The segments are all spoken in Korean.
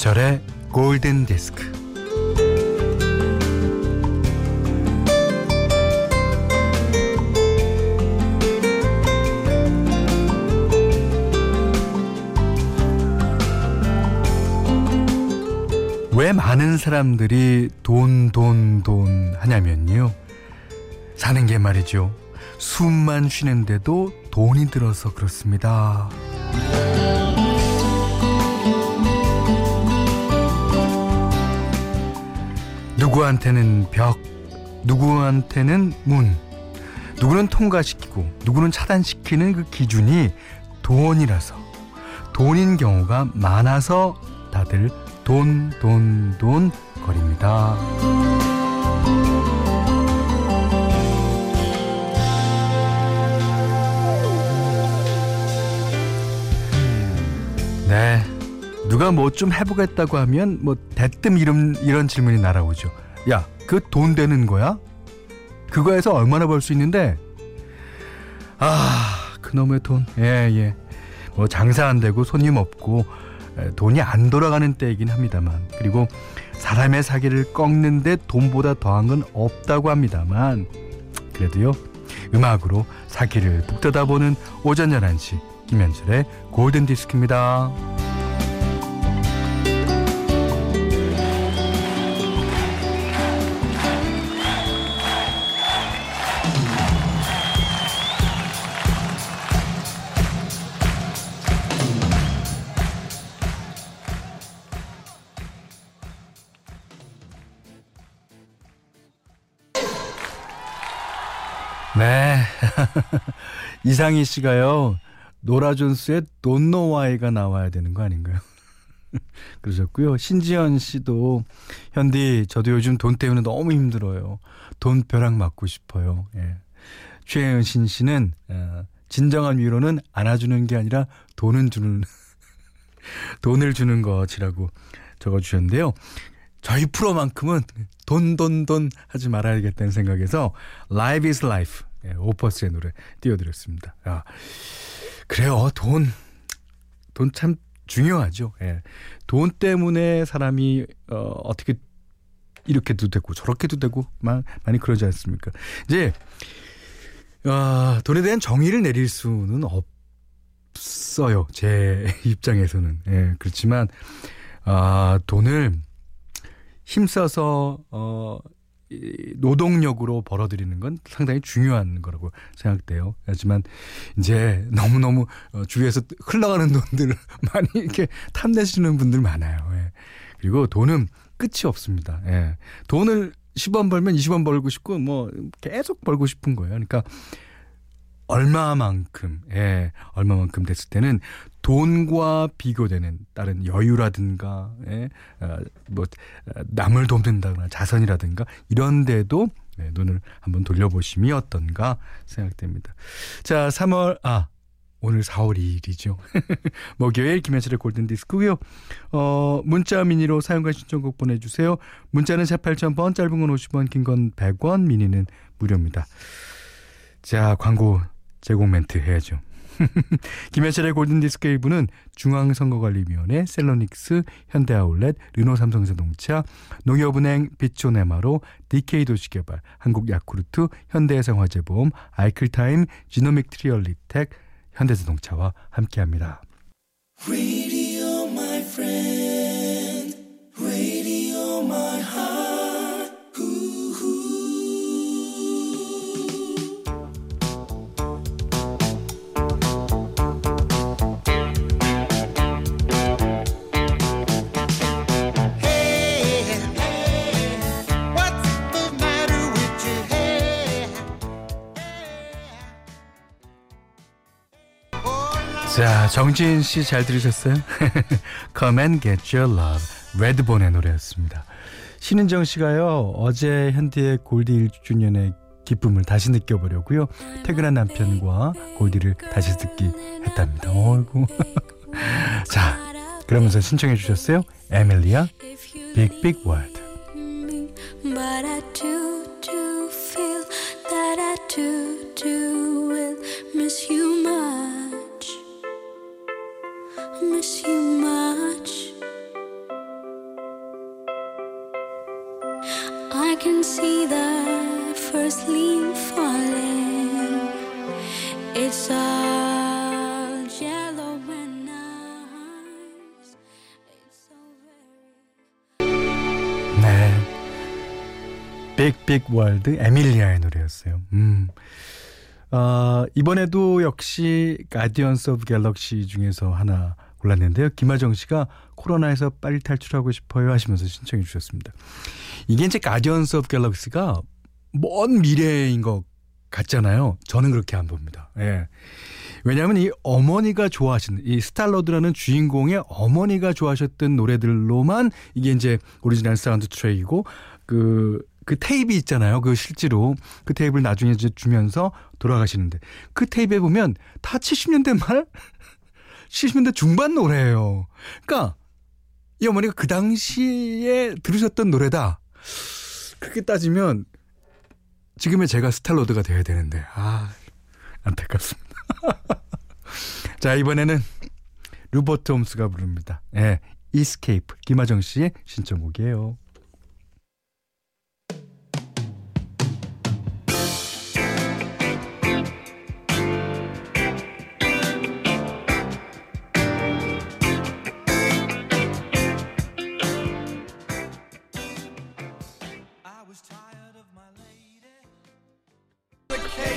김현철의 골든 디스크. 왜 많은 사람들이 돈, 돈, 돈 하냐면요. 사는 게 말이죠. 숨만 쉬는데도 돈이 들어서 그렇습니다. 누구한테는 벽, 누구한테는 문, 누구는 통과시키고 누구는 차단시키는 그 기준이 돈이라서 돈인 경우가 많아서 다들 돈, 돈, 돈 거립니다. 네. 누가 뭐 좀 해보겠다고 하면 뭐 대뜸 이런 이런 질문이 날아오죠. 야, 그 돈 되는 거야? 그거에서 얼마나 벌 수 있는데? 아, 그놈의 돈. 예, 예. 뭐 장사 안 되고 손님 없고 돈이 안 돌아가는 때이긴 합니다만. 그리고 사람의 사기를 꺾는데 돈보다 더한 건 없다고 합니다만. 그래도요. 음악으로 사기를 북돋아보는 오전 11시 김현철의 골든 디스크입니다. 이상희 씨가요. 노라 존스의 Don't Know Why가 나와야 되는 거 아닌가요? 그러셨고요. 신지연 씨도 현디 저도 요즘 돈 때문에 너무 힘들어요. 돈 벼락 맞고 싶어요. 예. 최은신 씨는 어, 진정한 위로는 안아주는 게 아니라 돈은 주는 돈을 주는 것이라고 적어주셨는데요. 저희 프로만큼은 돈 돈 돈 하지 말아야겠다는 생각에서 Life is Life 예, 오퍼스의 노래 띄워드렸습니다. 아, 그래요. 돈. 돈 참 중요하죠. 예. 돈 때문에 사람이 어, 어떻게 이렇게도 되고 저렇게도 되고 마, 많이 그러지 않습니까? 이제 어, 돈에 대한 정의를 내릴 수는 없어요. 제 입장에서는. 예, 그렇지만 아, 돈을 힘써서 어 노동력으로 벌어들이는 건 상당히 중요한 거라고 생각돼요. 하지만 이제 너무너무 어, 주위에서 흘러가는 돈들을 많이 이렇게 탐내시는 분들 많아요. 예. 그리고 돈은 끝이 없습니다. 예. 돈을 10원 벌면 20원 벌고 싶고 뭐 계속 벌고 싶은 거예요. 그러니까 얼마만큼, 예, 얼마만큼 됐을 때는 돈과 비교되는 다른 여유라든가, 예, 어, 뭐, 어, 남을 돕는다거나 자선이라든가, 이런 데도 예, 눈을 한번 돌려보심이 어떤가 생각됩니다. 자, 3월, 아, 오늘 4월 2일이죠. 목요일 김현철의 골든 디스크고요. 어, 문자 미니로 사용과 신청곡 보내 주세요. 문자는 48,000번, 짧은 건 50원, 긴 건 100원, 미니는 무료입니다. 자, 광고 제공 멘트 해야죠. 김현철의 골든디스크 일부는 중앙선거관리위원회, 셀러닉스, 현대아울렛, 르노삼성자동차, 농협은행, 비초네마로, DK도시개발, 한국야쿠르트, 현대해상화재보험, 아이클타임, 지노믹트리 얼리텍, 현대자동차와 함께합니다. 자, 정지인 씨 잘 들으셨어요? Come and get your love. 레드본의 노래였습니다. 신은정 씨가요, 어제 현디의 골디 1주년의 기쁨을 다시 느껴보려고요. 퇴근한 남편과 골디를 다시 듣기 했답니다. 어이구. 자, 그러면서 신청해 주셨어요. 에밀리아, Big Big World. But I do, do feel that I do, do will miss you much. miss you much. I can see the first leaf falling. It's all yellow and nice. It's so very. 네. Big Big World 에밀리아의 노래였어요. 음. 어, 이번에도 역시 Guardians of Galaxy 중에서 하나 골랐는데요. 김하정 씨가 코로나에서 빨리 탈출하고 싶어요 하시면서 신청해 주셨습니다. 이게 이제 Guardians of Galaxy가 먼 미래인 것 같잖아요. 저는 그렇게 안 봅니다. 예. 왜냐하면 이 어머니가 좋아하시는 이 스타로드라는 주인공의 어머니가 좋아하셨던 노래들로만 이게 이제 오리지널 사운드 트랙이고 그그 테이프 있잖아요. 그 실제로 그 테이프를 나중에 이제 주면서 돌아가시는데 그 테이프에 보면 다 70년대 말 70년대 중반 노래예요. 그러니까 이 어머니가 그 당시에 들으셨던 노래다. 그렇게 따지면 지금의 제가 스타로드가 돼야 되는데 아 안타깝습니다. 자 이번에는 루퍼트 홈스가 부릅니다. 예, 이스케이프 김하정 씨의 신청곡이에요.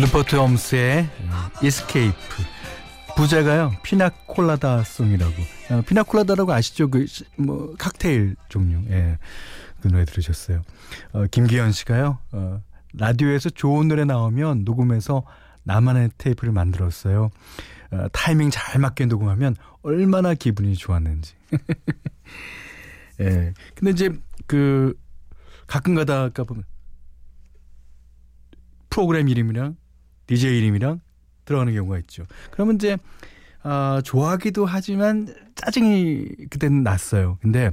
루퍼트 홈스의 이스케이프 부제가요 피나콜라다 송이라고. 어, 피나콜라다라고 아시죠? 그 뭐 칵테일 종류. 예. 그 노래 들으셨어요. 어, 김기현 씨가요 어, 라디오에서 좋은 노래 나오면 녹음해서 나만의 테이프를 만들었어요. 어, 타이밍 잘 맞게 녹음하면 얼마나 기분이 좋았는지. 예. 근데 이제 그 가끔 가다가 보면 프로그램 이름이랑 DJ 이름이랑 들어가는 경우가 있죠. 그러면 이제 아, 좋아하기도 하지만 짜증이 그때는 났어요. 근데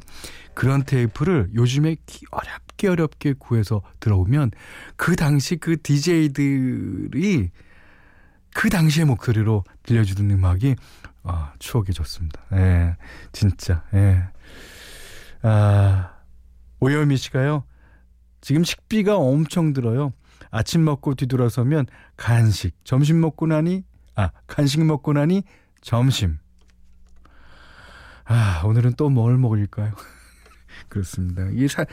그런 테이프를 요즘에 어렵게 어렵게 구해서 들어오면 그 당시 그 DJ들이 그 당시의 목소리로 들려주는 음악이 아, 추억이 좋습니다. 예, 진짜, 예. 아, 오여미 씨가요, 지금 식비가 엄청 들어요. 아침 먹고 뒤돌아서면 간식, 점심 먹고 나니 아 간식 먹고 나니 점심. 아 오늘은 또 뭘 먹을까요? 그렇습니다. 이 사,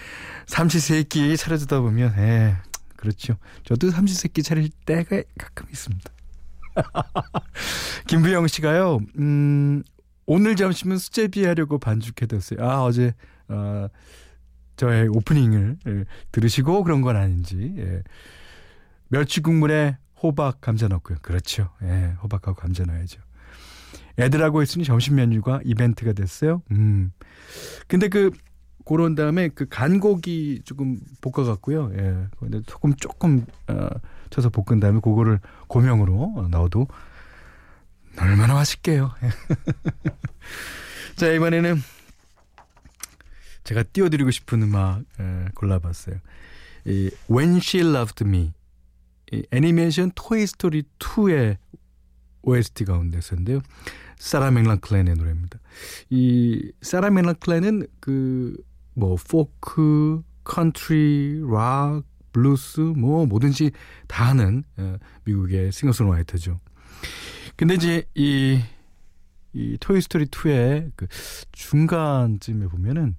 삼시세끼 차려주다 보면 예 그렇죠. 저도 삼시세끼 차릴 때가 가끔 있습니다. 김부영 씨가요. 음 오늘 점심은 수제비 하려고 반죽해뒀어요. 아 어제 어, 저의 오프닝을 예, 들으시고 그런 건 아닌지. 예. 멸치 국물에 호박 감자 넣고요. 그렇죠. 예, 호박하고 감자 넣어야죠. 애들하고 있으니 점심 메뉴가 이벤트가 됐어요. 음. 근데 그 그런 다음에 그 간고기 조금 볶아 갖고요. 예. 근데 소금 조금 어 쳐서 볶은 다음에 그거를 고명으로 넣어도 얼마나 맛있게요. 자, 이번에는 제가 띄워드리고 싶은 음악 에, 골라봤어요. 이 When She Loved Me 애니메이션 Toy Story 2의 OST 가운데서인데요. 사라 맥락클랜의 노래입니다. 이 사라 맥락클랜은 그뭐 포크, 컨트리, 락, 블루스 뭐 뭐든지 다 하는 어, 미국의 싱어송라이터죠. 근데 이제 이, 이 Toy Story 2의 그 중간쯤에 보면은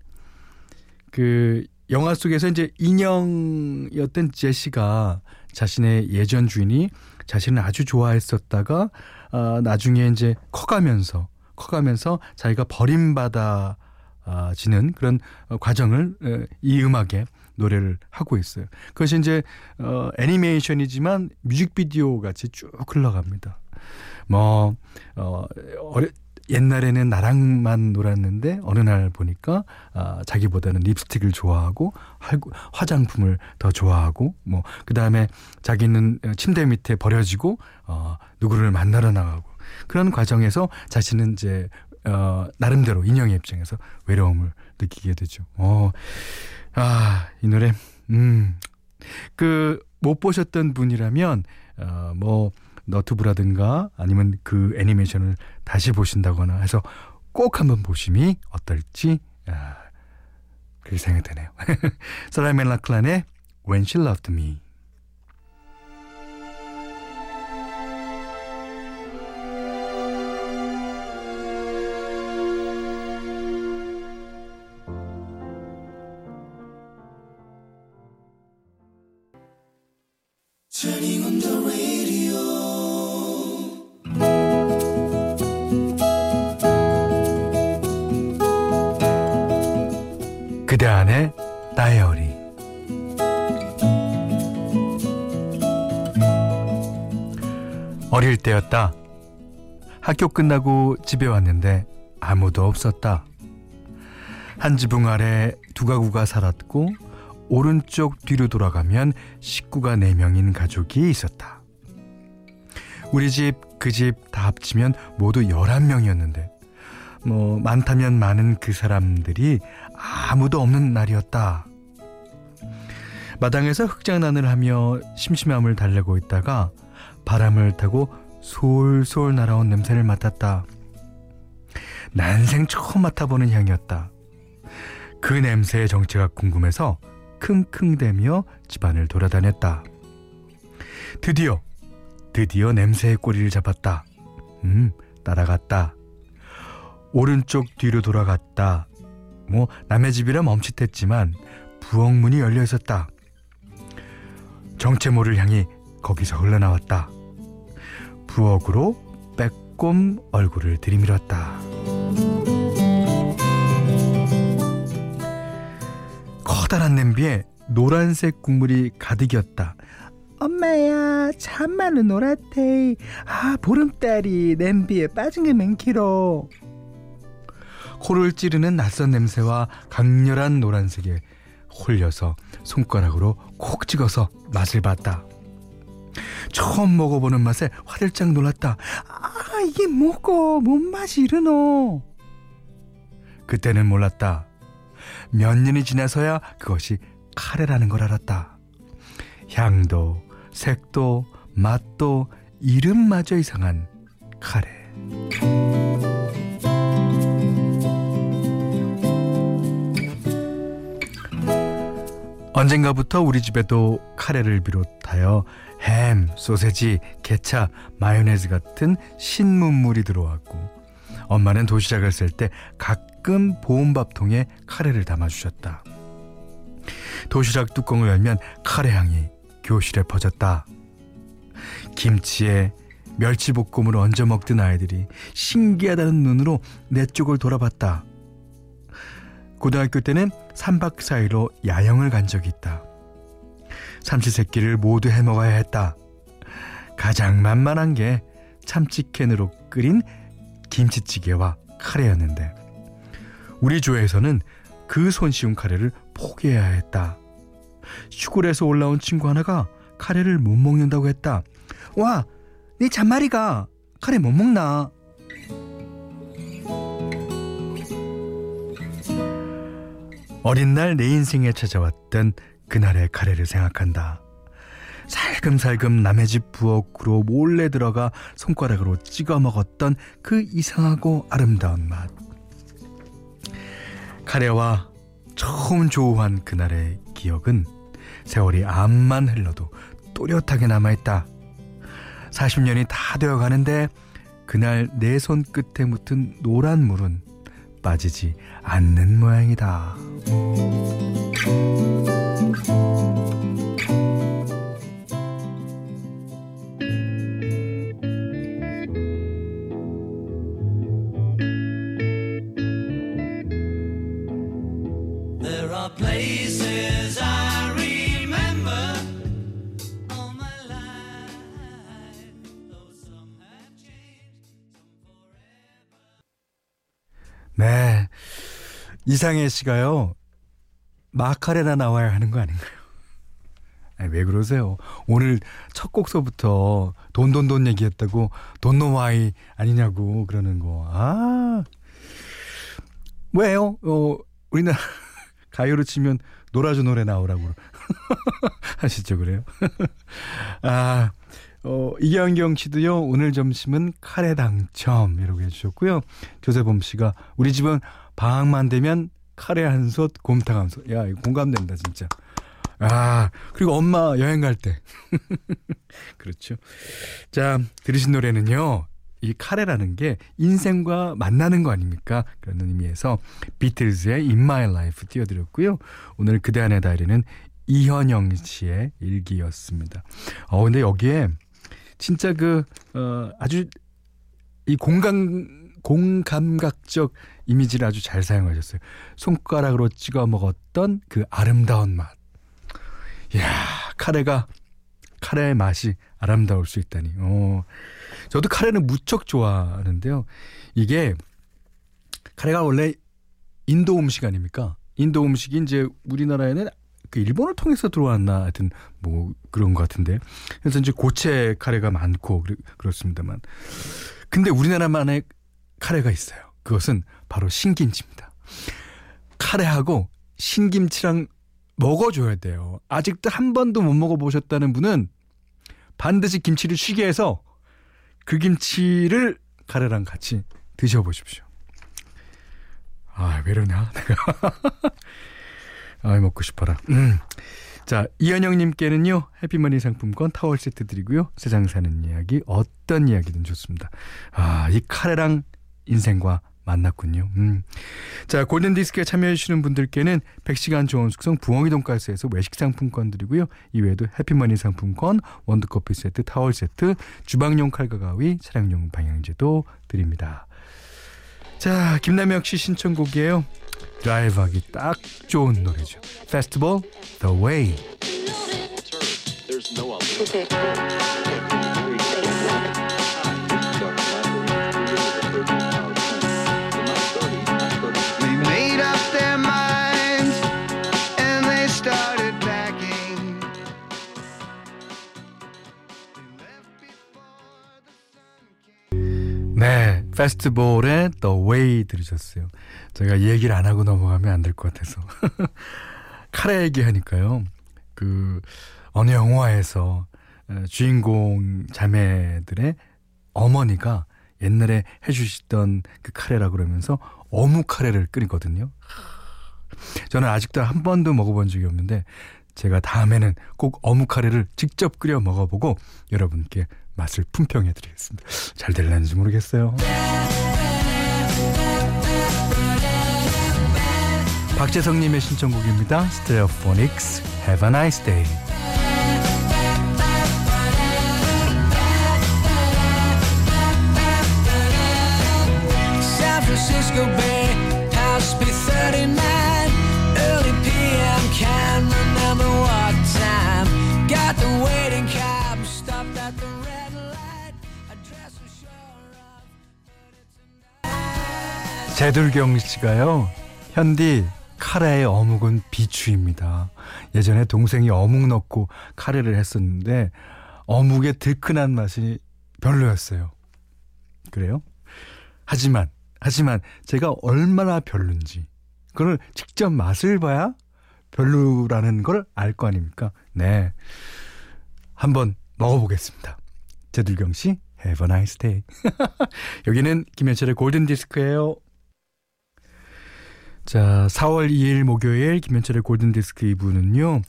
그 영화 속에서 이제 인형이었던 제시가 자신의 예전 주인이 자신을 아주 좋아했었다가 어, 나중에 이제 커가면서 커가면서 자기가 버림받아 아, 지는 그런 어, 과정을 에, 이 음악에 노래를 하고 있어요. 그것이 이제 어, 애니메이션이지만 뮤직비디오 같이 쭉 흘러갑니다. 뭐 어, 어려, 옛날에는 나랑만 놀았는데 어느 날 보니까 아, 자기보다는 립스틱을 좋아하고 화장품을 더 좋아하고 뭐 그다음에 자기는 침대 밑에 버려지고 어, 누구를 만나러 나가고 그런 과정에서 자신은 이제 어, 나름대로 인형의 입장에서 외로움을 느끼게 되죠. 어, 아, 이 노래, 음, 그, 못 보셨던 분이라면, 어, 뭐, 너튜브라든가 아니면 그 애니메이션을 다시 보신다거나 해서 꼭 한번 보심이 어떨지 아, 그렇게 생각이 되네요. 사라 멜라클란의 When She Loved Me 때였다. 학교 끝나고 집에 왔는데 아무도 없었다. 한 지붕 아래 두 가구가 살았고 오른쪽 뒤로 돌아가면 식구가 네명인 가족이 있었다. 우리 집, 그 집 다 합치면 모두 11명이었는데 뭐 많다면 많은 그 사람들이 아무도 없는 날이었다. 마당에서 흙장난을 하며 심심함을 달래고 있다가 바람을 타고 솔솔 날아온 냄새를 맡았다. 난생 처음 맡아보는 향이었다. 그 냄새의 정체가 궁금해서 킁킁대며 집안을 돌아다녔다. 드디어, 드디어 냄새의 꼬리를 잡았다. 음, 따라갔다. 오른쪽 뒤로 돌아갔다. 뭐 남의 집이라 멈칫했지만 부엌문이 열려 있었다. 정체 모를 향해 거기서 흘러나왔다. 부엌으로 빼꼼 얼굴을 들이밀었다. 커다란 냄비에 노란색 국물이 가득이었다. 엄마야 참말로 노랗대. 아 보름달이 냄비에 빠진 게 많기로. 코를 찌르는 낯선 냄새와 강렬한 노란색에 홀려서 손가락으로 콕 찍어서 맛을 봤다. 처음 먹어보는 맛에 화들짝 놀랐다. 아, 이게 뭐고, 뭔 맛이 이러노? 그때는 몰랐다. 몇 년이 지나서야 그것이 카레라는 걸 알았다. 향도, 색도, 맛도, 이름마저 이상한 카레. 언젠가부터 우리 집에도 카레를 비롯하여 햄, 소세지, 케찹, 마요네즈 같은 신문물이 들어왔고 엄마는 도시락을 쓸 때 가끔 보온밥통에 카레를 담아주셨다. 도시락 뚜껑을 열면 카레 향이 교실에 퍼졌다. 김치에 멸치볶음을 얹어 먹던 아이들이 신기하다는 눈으로 내 쪽을 돌아봤다. 고등학교 때는 3박 4일로 야영을 간 적이 있다. 삼시세끼를 모두 해 먹어야 했다. 가장 만만한 게 참치캔으로 끓인 김치찌개와 카레였는데 우리 조에서는 그 손쉬운 카레를 포기해야 했다. 시골에서 올라온 친구 하나가 카레를 못 먹는다고 했다. 와, 네 잔마리가 카레 못 먹나? 어린 날 내 인생에 찾아왔던 그날의 카레를 생각한다. 살금살금 남의 집 부엌으로 몰래 들어가 손가락으로 찍어 먹었던 그 이상하고 아름다운 맛. 카레와 처음 조우한 그날의 기억은 세월이 암만 흘러도 또렷하게 남아있다. 40년이 다 되어 가는데 그날 내 손끝에 묻은 노란 물은 빠지지 않는 모양이다. 이상해 씨가요. 마카레나 나와야 하는 거 아닌가요? 아니, 왜 그러세요? 오늘 첫 곡서부터 돈돈돈 얘기했다고 돈노와이 아니냐고 그러는 거. 아. 왜요? 어, 우리나라 가요로 치면 놀아줘 노래 나오라고 하시죠, 그래요? 아, 어, 이경경 씨도요, 오늘 점심은 카레 당첨, 이라고 해주셨고요. 조세범 씨가, 우리 집은 방학만 되면 카레 한 솥, 곰탕 한 솥. 야, 이거 공감된다, 진짜. 아, 그리고 엄마 여행 갈 때. 그렇죠. 자, 들으신 노래는요, 이 카레라는 게 인생과 만나는 거 아닙니까? 그런 의미에서 비틀즈의 In My Life 띄워드렸고요. 오늘 그대 안의 다이리는 이현영 씨의 일기였습니다. 어, 근데 여기에 진짜 그, 어, 아주 이 공감, 공감각적 이미지를 아주 잘 사용하셨어요. 손가락으로 찍어 먹었던 그 아름다운 맛. 이야, 카레가, 카레의 맛이 아름다울 수 있다니. 어. 저도 카레는 무척 좋아하는데요. 이게, 카레가 원래 인도 음식 아닙니까? 인도 음식이 이제 우리나라에는 그 일본을 통해서 들어왔나 하여튼 뭐 그런 것 같은데 그래서 이제 고체 카레가 많고 그렇습니다만 근데 우리나라만의 카레가 있어요. 그것은 바로 신김치입니다. 카레하고 신김치랑 먹어줘야 돼요. 아직도 한 번도 못 먹어보셨다는 분은 반드시 김치를 쉬게 해서 그 김치를 카레랑 같이 드셔보십시오. 아, 왜 이러냐, 내가. 아, 먹고 싶어라. 음. 자, 이현영님께는요, 해피머니 상품권 타월 세트 드리고요. 세상 사는 이야기, 어떤 이야기든 좋습니다. 아, 이 카레랑 인생과 만났군요. 음. 자, 골든 디스크에 참여해 주시는 분들께는 100시간 좋은 숙성 부엉이 돈가스에서 외식 상품권 드리고요. 이외에도 해피머니 상품권, 원두 커피 세트, 타월 세트, 주방용 칼과 가위, 차량용 방향제도 드립니다. 자, 김남혁 씨 신청곡이에요. 드라이브 하기 딱 좋은 노래죠. 페스티벌 The Way. 페스티벌의 The Way 들으셨어요. 제가 얘기를 안 하고 넘어가면 안 될 것 같아서. 카레 얘기하니까요. 그 어느 영화에서 주인공 자매들의 어머니가 옛날에 해주시던 그 카레라 그러면서 어묵 카레를 끓이거든요. 저는 아직도 한 번도 먹어본 적이 없는데 제가 다음에는 꼭 어묵 카레를 직접 끓여 먹어보고 여러분께 맛을 품평해 드리겠습니다. 잘 될는지 모르겠어요. 박재성님의 신청곡입니다. 스테레오포닉스 Have a nice day. Francisco Bay, 제돌경 씨가요, 현디, 카레의 어묵은 비추입니다. 예전에 동생이 어묵 넣고 카레를 했었는데 어묵의 들큰한 맛이 별로였어요. 그래요? 하지만 하지만 제가 얼마나 별론지 그걸 직접 맛을 봐야 별로라는 걸 알 거 아닙니까? 네. 한번 먹어보겠습니다. 제들경 씨, Have a nice day. 여기는 김현철의 골든 디스크예요. 자, 4월 2일 목요일 김현철의 골든디스크 2부는요.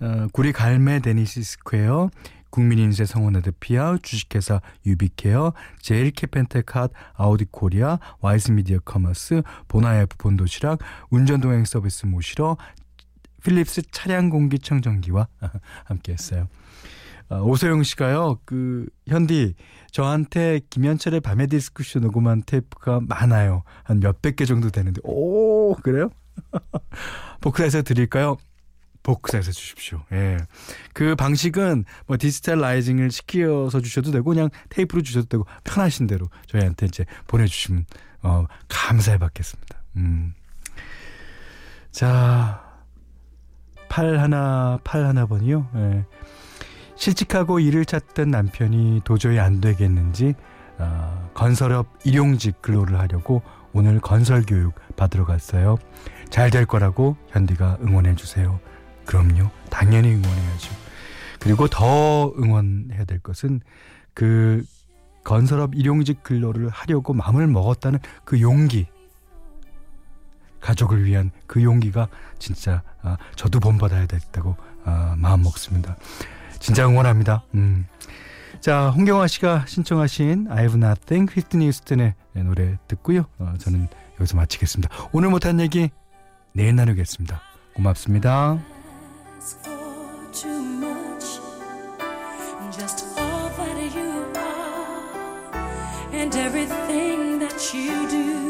어, 구리 갈매 데니시 스퀘어, 국민인쇄 성원애드피아, 주식회사 유비케어, 제일 케펜텍 핫, 아우디 코리아, 와이스 미디어 커머스, 보나에프 본도시락, 운전동행 서비스 모시러, 필립스 차량 공기 청정기와 함께 했어요. 어, 오소영 씨가요, 그, 현디, 저한테 김현철의 밤의 디스크쇼 녹음한 테이프가 많아요. 한 몇백 개 정도 되는데, 오, 그래요? 복사해서 드릴까요? 복사해서 주십시오. 예. 그 방식은 뭐 디지털라이징을 시켜서 주셔도 되고, 그냥 테이프로 주셔도 되고, 편하신 대로 저희한테 이제 보내주시면, 어, 감사해 받겠습니다. 음. 자, 81, 81번이요. 예. 실직하고 일을 찾던 남편이 도저히 안 되겠는지 어, 건설업 일용직 근로를 하려고 오늘 건설 교육 받으러 갔어요. 잘 될 거라고 현디가 응원해 주세요. 그럼요. 당연히 응원해야죠. 그리고 더 응원해야 될 것은 그 건설업 일용직 근로를 하려고 마음을 먹었다는 그 용기. 가족을 위한 그 용기가 진짜 아, 저도 본받아야 되겠다고 아, 마음 먹습니다. 진짜 응원합니다. 음. 자, 홍경화 씨가 신청하신 I have nothing, 휘트니 휴스턴의 노래 듣고요. 어, 저는 여기서 마치겠습니다. 오늘 못한 얘기 내일 나누겠습니다. 고맙습니다. you do.